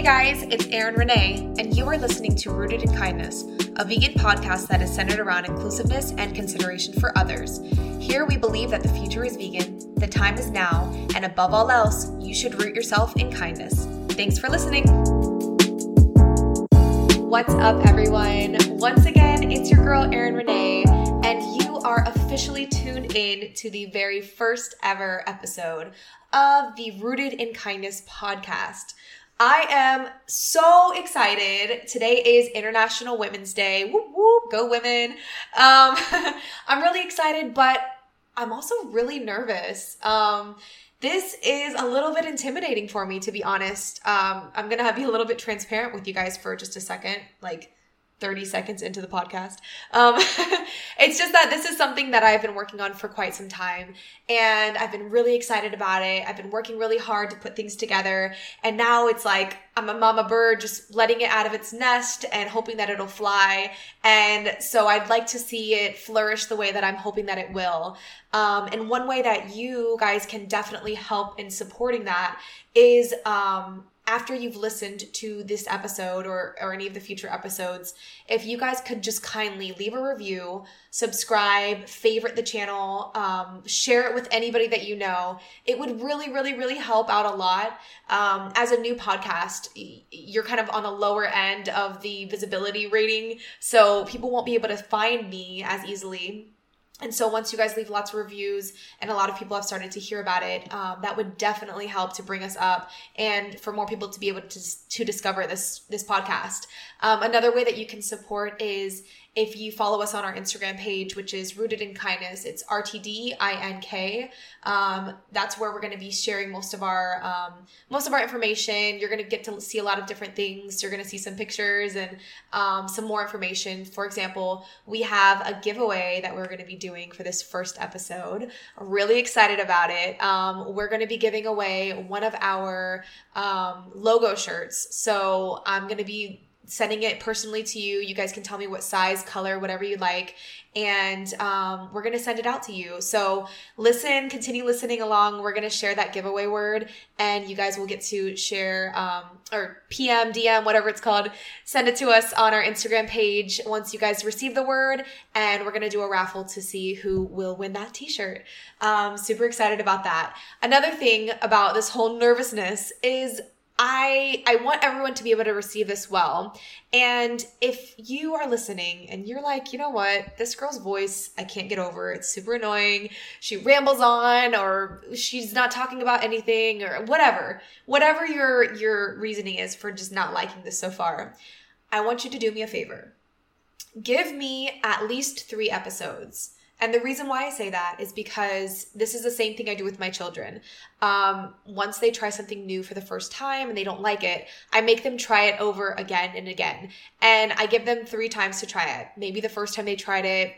Hey guys, it's Erin Renee, and you are listening to Rooted in Kindness, a vegan podcast that is centered around inclusiveness and consideration for others. Here we believe that the future is vegan, the time is now, and above all else, you should root yourself in kindness. Thanks for listening. What's up, everyone? Once again, it's your girl, Erin Renee, and you are officially tuned in to the very first ever episode of the Rooted in Kindness podcast. I am so excited. Today is International Women's Day. Whoop, whoop, go women. Um, I'm really excited, but I'm also really nervous. Um, this is a little bit intimidating for me, to be honest. Um, I'm gonna be a little bit transparent with you guys for just a second, like 30 seconds into the podcast. Um, it's just that this is something that I've been working on for quite some time, and I've been really excited about it. I've been working really hard to put things together, and now it's like I'm a mama bird just letting it out of its nest and hoping that it'll fly. And so I'd like to see it flourish the way that I'm hoping that it will. Um, and one way that you guys can definitely help in supporting that is um, after you've listened to this episode or, or any of the future episodes, if you guys could just kindly leave a review, subscribe, favorite the channel, um, share it with anybody that you know, it would really, really, really help out a lot. Um, as a new podcast, you're kind of on the lower end of the visibility rating, so people won't be able to find me as easily and so once you guys leave lots of reviews and a lot of people have started to hear about it, um, that would definitely help to bring us up and for more people to be able to, to discover this this podcast. Um, another way that you can support is if you follow us on our Instagram page, which is Rooted in Kindness, it's RTDINK. Um, that's where we're going to be sharing most of our um, most of our information. You're going to get to see a lot of different things. You're going to see some pictures and um, some more information. For example, we have a giveaway that we're going to be doing for this first episode. Really excited about it. Um, we're going to be giving away one of our um, logo shirts. So I'm going to be sending it personally to you. You guys can tell me what size, color, whatever you like, and um, we're gonna send it out to you. So listen, continue listening along. We're gonna share that giveaway word, and you guys will get to share um, or PM, DM, whatever it's called. Send it to us on our Instagram page once you guys receive the word, and we're gonna do a raffle to see who will win that T-shirt. Um, super excited about that. Another thing about this whole nervousness is I I want everyone to be able to receive this well. And if you are listening and you're like, you know what, this girl's voice, I can't get over. It's super annoying. She rambles on or she's not talking about anything or whatever. Whatever your your reasoning is for just not liking this so far. I want you to do me a favor. Give me at least 3 episodes and the reason why I say that is because this is the same thing I do with my children. Um, once they try something new for the first time and they don't like it, I make them try it over again and again. And I give them three times to try it. Maybe the first time they tried it,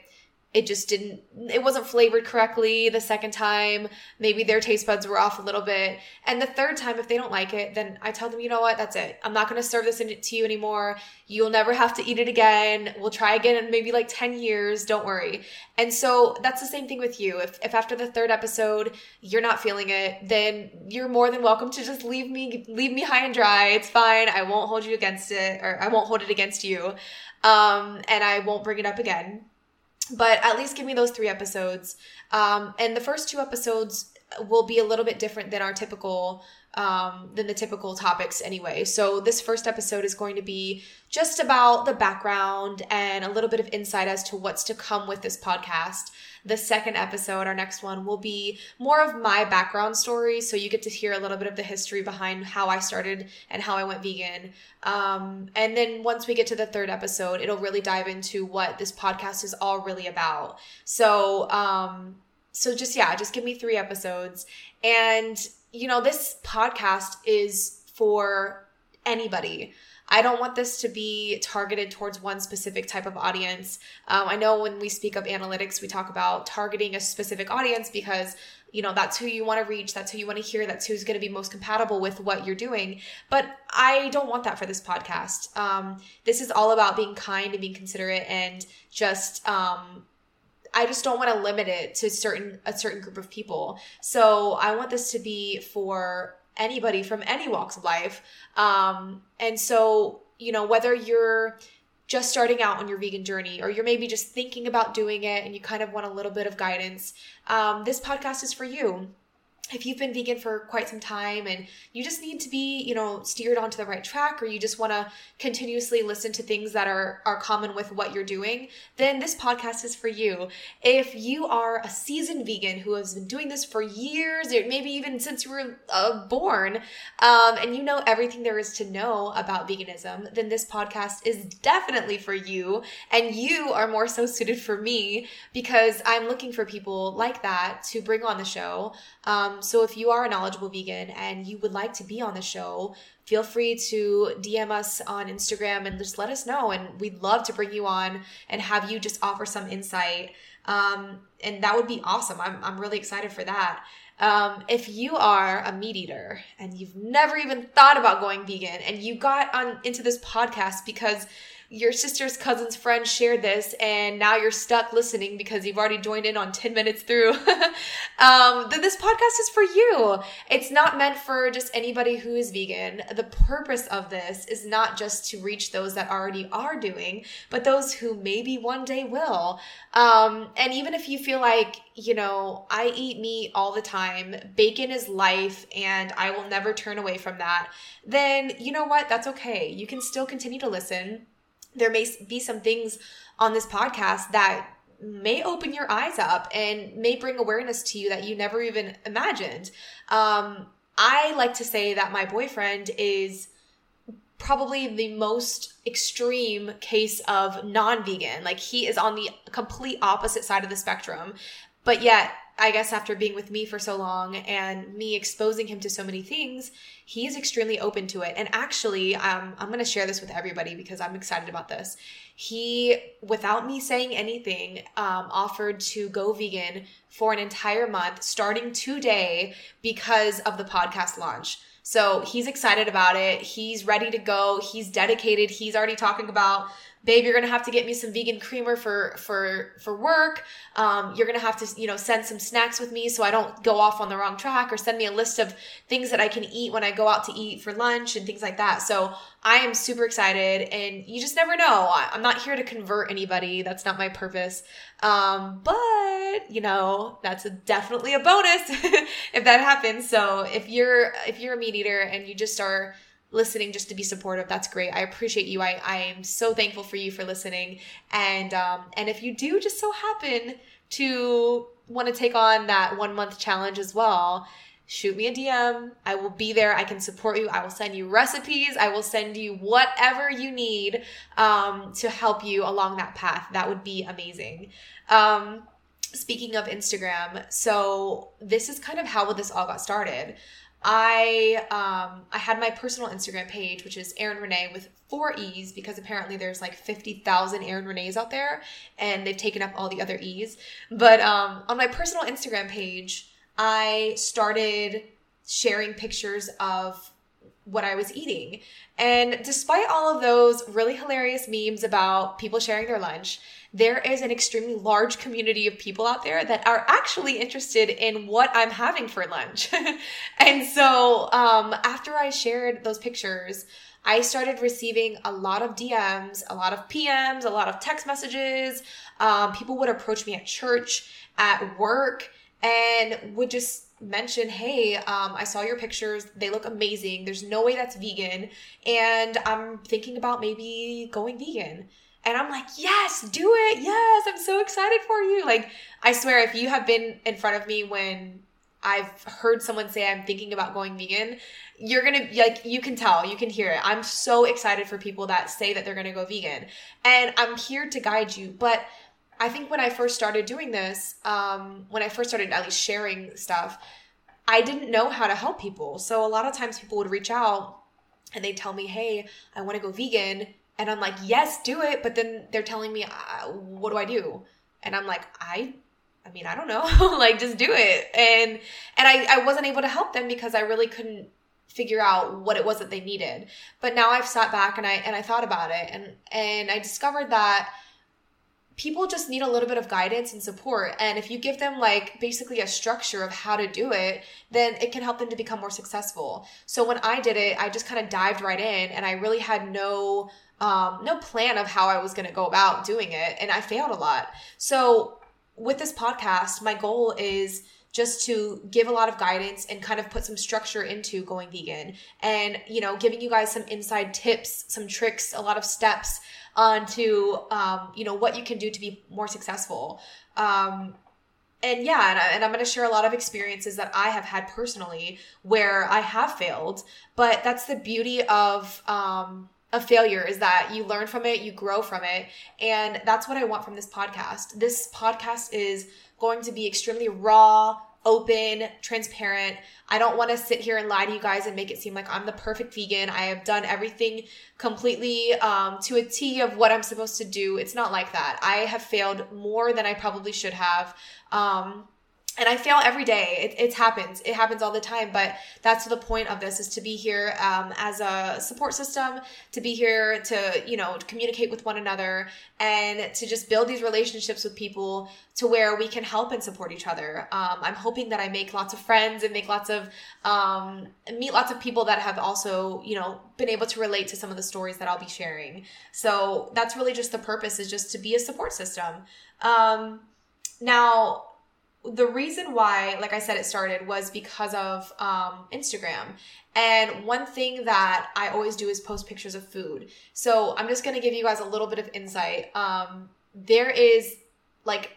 it just didn't it wasn't flavored correctly the second time. Maybe their taste buds were off a little bit. And the third time if they don't like it then i tell them you know what? That's it. I'm not going to serve this to you anymore. You'll never have to eat it again. We'll try again in maybe like 10 years. Don't worry. And so that's the same thing with you. If, if after the third episode you're not feeling it then you're more than welcome to just leave me leave me high and dry. It's fine. I won't hold you against it or i won't hold it against you. Um, and i won't bring it up again but at least give me those three episodes. Um, and the first two episodes will be a little bit different than our typical um, than the typical topics anyway. So this first episode is going to be just about the background and a little bit of insight as to what's to come with this podcast. The second episode, our next one, will be more of my background story. So you get to hear a little bit of the history behind how I started and how I went vegan. Um, and then once we get to the third episode, it'll really dive into what this podcast is all really about. So, um, so just, yeah, just give me three episodes. And, you know, this podcast is for anybody. I don't want this to be targeted towards one specific type of audience. Um, I know when we speak of analytics, we talk about targeting a specific audience because you know that's who you want to reach that's who you want to hear that's who's going to be most compatible with what you're doing but i don't want that for this podcast um, this is all about being kind and being considerate and just um, I just don't want to limit it to certain a certain group of people. So I want this to be for anybody from any walks of life. Um, and so, you know, whether you're just starting out on your vegan journey or you're maybe just thinking about doing it and you kind of want a little bit of guidance, um, this podcast is for you if you've been vegan for quite some time and you just need to be you know steered onto the right track or you just want to continuously listen to things that are are common with what you're doing then this podcast is for you. If you are a seasoned vegan who has been doing this for years or maybe even since you were uh, born um, and you know everything there is to know about veganism then this podcast is definitely for you and you are more so suited for me because i'm looking for people like that to bring on the show um, so if you are a knowledgeable vegan and you would like to be on the show, feel free to DM us on Instagram and just let us know. And we'd love to bring you on and have you just offer some insight. Um, and that would be awesome. I'm, I'm really excited for that. Um, if you are a meat eater and you've never even thought about going vegan and you got on into this podcast because your sister's cousin's friend shared this and now you're stuck listening because you've already joined in on 10 minutes through. Um, then this podcast is for you. It's not meant for just anybody who is vegan. The purpose of this is not just to reach those that already are doing but those who maybe one day will. Um, and even if you feel like you know i eat meat all the time bacon is life and i will never turn away from that then you know what? That's okay. You can still continue to listen there may be some things on this podcast that may open your eyes up and may bring awareness to you that you never even imagined. Um, I like to say that my boyfriend is probably the most extreme case of non vegan. Like, he is on the complete opposite side of the spectrum. But yet, I guess after being with me for so long and me exposing him to so many things, he is extremely open to it. And actually, um, I'm going to share this with everybody because I'm excited about this. He, without me saying anything, um, offered to go vegan for an entire month starting today because of the podcast launch. So he's excited about it. He's ready to go. He's dedicated. He's already talking about babe you're gonna have to get me some vegan creamer for for for work. Um, you're gonna have to you know send some snacks with me so i don't go off on the wrong track or send me a list of things that i can eat when i go out to eat for lunch and things like that. So i am super excited and you just never know. I'm not here to convert anybody. That's not my purpose. Um, but you know that's a, definitely a bonus if that happens. So if you're if you're a meat eater and you just are listening just to be supportive. That's great. I appreciate you. I i am so thankful for you for listening. And um and if you do just so happen to want to take on that one month challenge as well shoot me a dm i will be there. I can support you. I will send you recipes. I will send you whatever you need um, to help you along that path. That would be amazing. Um, speaking of instagram so this is kind of how this all got started I um I had my personal Instagram page, which is Erin Renee with four E's because apparently there's like fifty thousand Erin Renees out there, and they've taken up all the other E's. But um, on my personal Instagram page, I started sharing pictures of what I was eating, and despite all of those really hilarious memes about people sharing their lunch there is an extremely large community of people out there that are actually interested in what I'm having for lunch. and so um, after I shared those pictures, I started receiving a lot of DMs, a lot of PMs, a lot of text messages. Um, people would approach me at church, at work, and would just mention, hey, um, I saw your pictures. They look amazing. There's no way that's vegan. And I'm thinking about maybe going vegan. And I'm like, yes, do it. Yes, I'm so excited for you. Like, I swear, if you have been in front of me when I've heard someone say I'm thinking about going vegan, you're gonna like you can tell, you can hear it. I'm so excited for people that say that they're gonna go vegan, and I'm here to guide you. But I think when I first started doing this, um, when I first started at least sharing stuff, I didn't know how to help people. So a lot of times people would reach out and they'd tell me, "Hey, I want to go vegan." And I'm like, yes, do it. But then they're telling me, uh, what do I do? And I'm like, I, I mean, I don't know. like, just do it. And and I, I wasn't able to help them because I really couldn't figure out what it was that they needed. But now I've sat back and I and I thought about it and and I discovered that people just need a little bit of guidance and support. And if you give them like basically a structure of how to do it, then it can help them to become more successful. So when I did it, I just kind of dived right in and I really had no um, no plan of how I was going to go about doing it. And I failed a lot. So with this podcast, my goal is just to give a lot of guidance and kind of put some structure into going vegan and you know giving you guys some inside tips some tricks a lot of steps onto um, you know what you can do to be more successful um, and yeah and, I, and i'm going to share a lot of experiences that i have had personally where i have failed but that's the beauty of um, a failure is that you learn from it, you grow from it. And that's what I want from this podcast. This podcast is going to be extremely raw, open, transparent. I don't want to sit here and lie to you guys and make it seem like I'm the perfect vegan. I have done everything completely um, to a T of what I'm supposed to do. It's not like that. I have failed more than I probably should have. Um, and I fail every day. It, it happens. It happens all the time. But that's the point of this is to be here um, as a support system, to be here to you know communicate with one another, and to just build these relationships with people to where we can help and support each other. Um, I'm hoping that I make lots of friends and make lots of um, meet lots of people that have also you know been able to relate to some of the stories that I'll be sharing. So that's really just the purpose is just to be a support system. Um, now the reason why, like I said, it started was because of um, Instagram. And one thing that I always do is post pictures of food. So I'm just going to give you guys a little bit of insight. Um, there is like,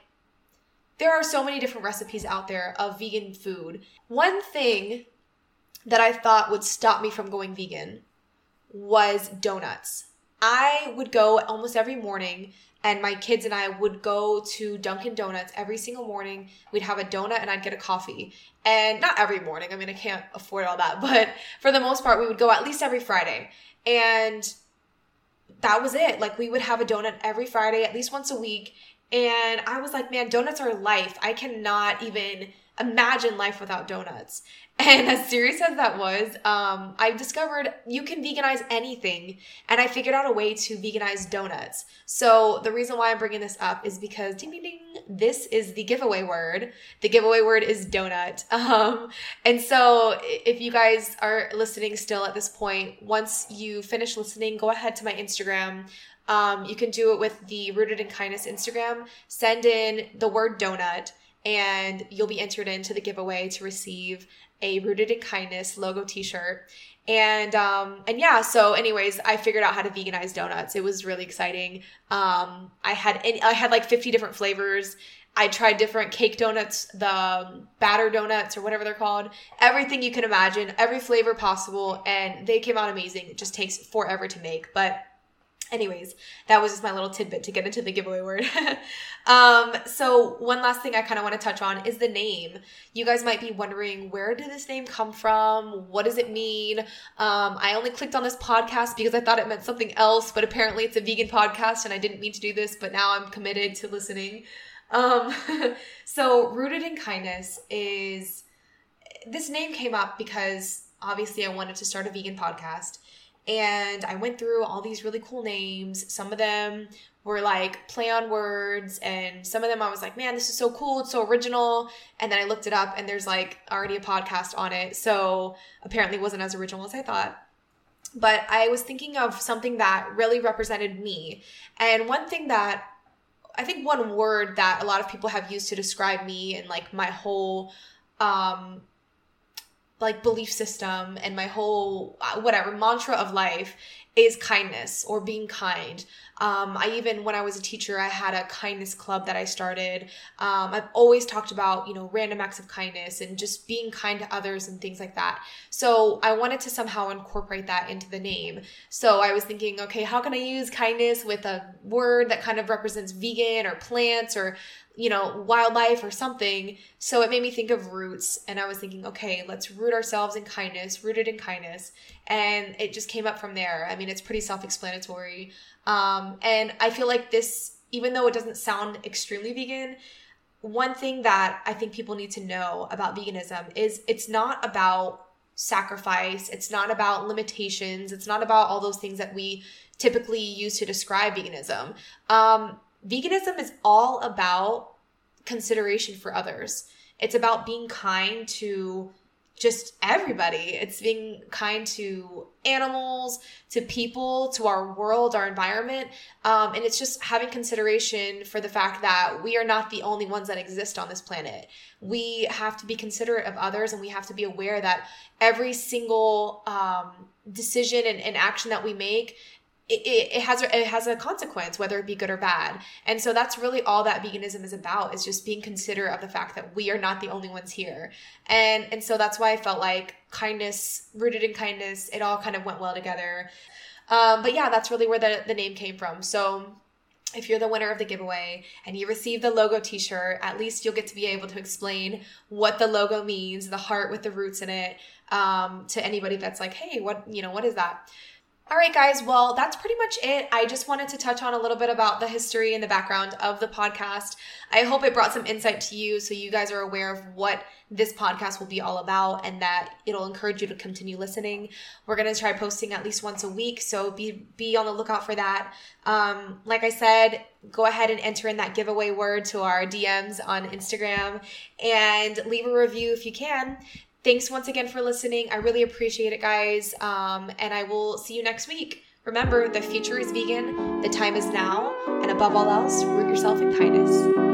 there are so many different recipes out there of vegan food. One thing that I thought would stop me from going vegan was donuts. I would go almost every morning and my kids and I would go to Dunkin' Donuts every single morning. We'd have a donut and I'd get a coffee. And not every morning, I mean, I can't afford all that, but for the most part, we would go at least every Friday. And that was it. Like, we would have a donut every Friday, at least once a week. And I was like, man, donuts are life. I cannot even imagine life without donuts. And as serious as that was, um, I discovered you can veganize anything, and I figured out a way to veganize donuts. So the reason why I'm bringing this up is because ding ding ding, this is the giveaway word. The giveaway word is donut. Um, and so if you guys are listening still at this point, once you finish listening, go ahead to my Instagram. Um, you can do it with the Rooted in Kindness Instagram. Send in the word donut and you'll be entered into the giveaway to receive a rooted in kindness logo t-shirt. And um and yeah so anyways i figured out how to veganize donuts. It was really exciting. Um i had any, i had like 50 different flavors. I tried different cake donuts the batter donuts or whatever they're called. Everything you can imagine every flavor possible and they came out amazing. It just takes forever to make but anyways that was just my little tidbit to get into the giveaway word. Um so one last thing i kind of want to touch on is the name. You guys might be wondering where did this name come from? What does it mean? Um i only clicked on this podcast because i thought it meant something else but apparently it's a vegan podcast and i didn't mean to do this but now i'm committed to listening. Um so rooted in kindness is this name came up because obviously i wanted to start a vegan podcast and I went through all these really cool names. Some of them were like play on words, and some of them I was like, man, this is so cool, it's so original. And then I looked it up, and there's like already a podcast on it. So apparently, wasn't as original as I thought. But I was thinking of something that really represented me. And one thing that I think one word that a lot of people have used to describe me and like my whole um like belief system and my whole uh, whatever mantra of life is kindness or being kind. Um, I even, when I was a teacher, I had a kindness club that I started. Um, I've always talked about, you know, random acts of kindness and just being kind to others and things like that. So I wanted to somehow incorporate that into the name. So I was thinking, okay, how can I use kindness with a word that kind of represents vegan or plants or you know, wildlife or something. So it made me think of roots. And I was thinking, okay, let's root ourselves in kindness, rooted in kindness. And it just came up from there. I mean, it's pretty self explanatory. Um, and I feel like this, even though it doesn't sound extremely vegan, one thing that I think people need to know about veganism is it's not about sacrifice, it's not about limitations, it's not about all those things that we typically use to describe veganism. Um, veganism is all about consideration for others. It's about being kind to just everybody. It's being kind to animals, to people, to our world, our environment. Um, and it's just having consideration for the fact that we are not the only ones that exist on this planet. We have to be considerate of others and we have to be aware that every single um, decision and, and action that we make it, it, has it has a consequence whether it be good or bad. And so that's really all that veganism is about is just being considerate of the fact that we are not the only ones here. And and so that's why i felt like kindness rooted in kindness it all kind of went well together. Um, but yeah that's really where the, the name came from. So if you're the winner of the giveaway and you receive the logo t-shirt at least you'll get to be able to explain what the logo means the heart with the roots in it um, to anybody that's like hey what you know what is that all right, guys. Well, that's pretty much it. I just wanted to touch on a little bit about the history and the background of the podcast. I hope it brought some insight to you so you guys are aware of what this podcast will be all about and that it'll encourage you to continue listening. We're going to try posting at least once a week, so be be on the lookout for that. Um, like I said, go ahead and enter in that giveaway word to our DMs on Instagram and leave a review if you can. Thanks once again for listening. I really appreciate it, guys. Um, and I will see you next week. Remember, the future is vegan, the time is now, and above all else, root yourself in kindness.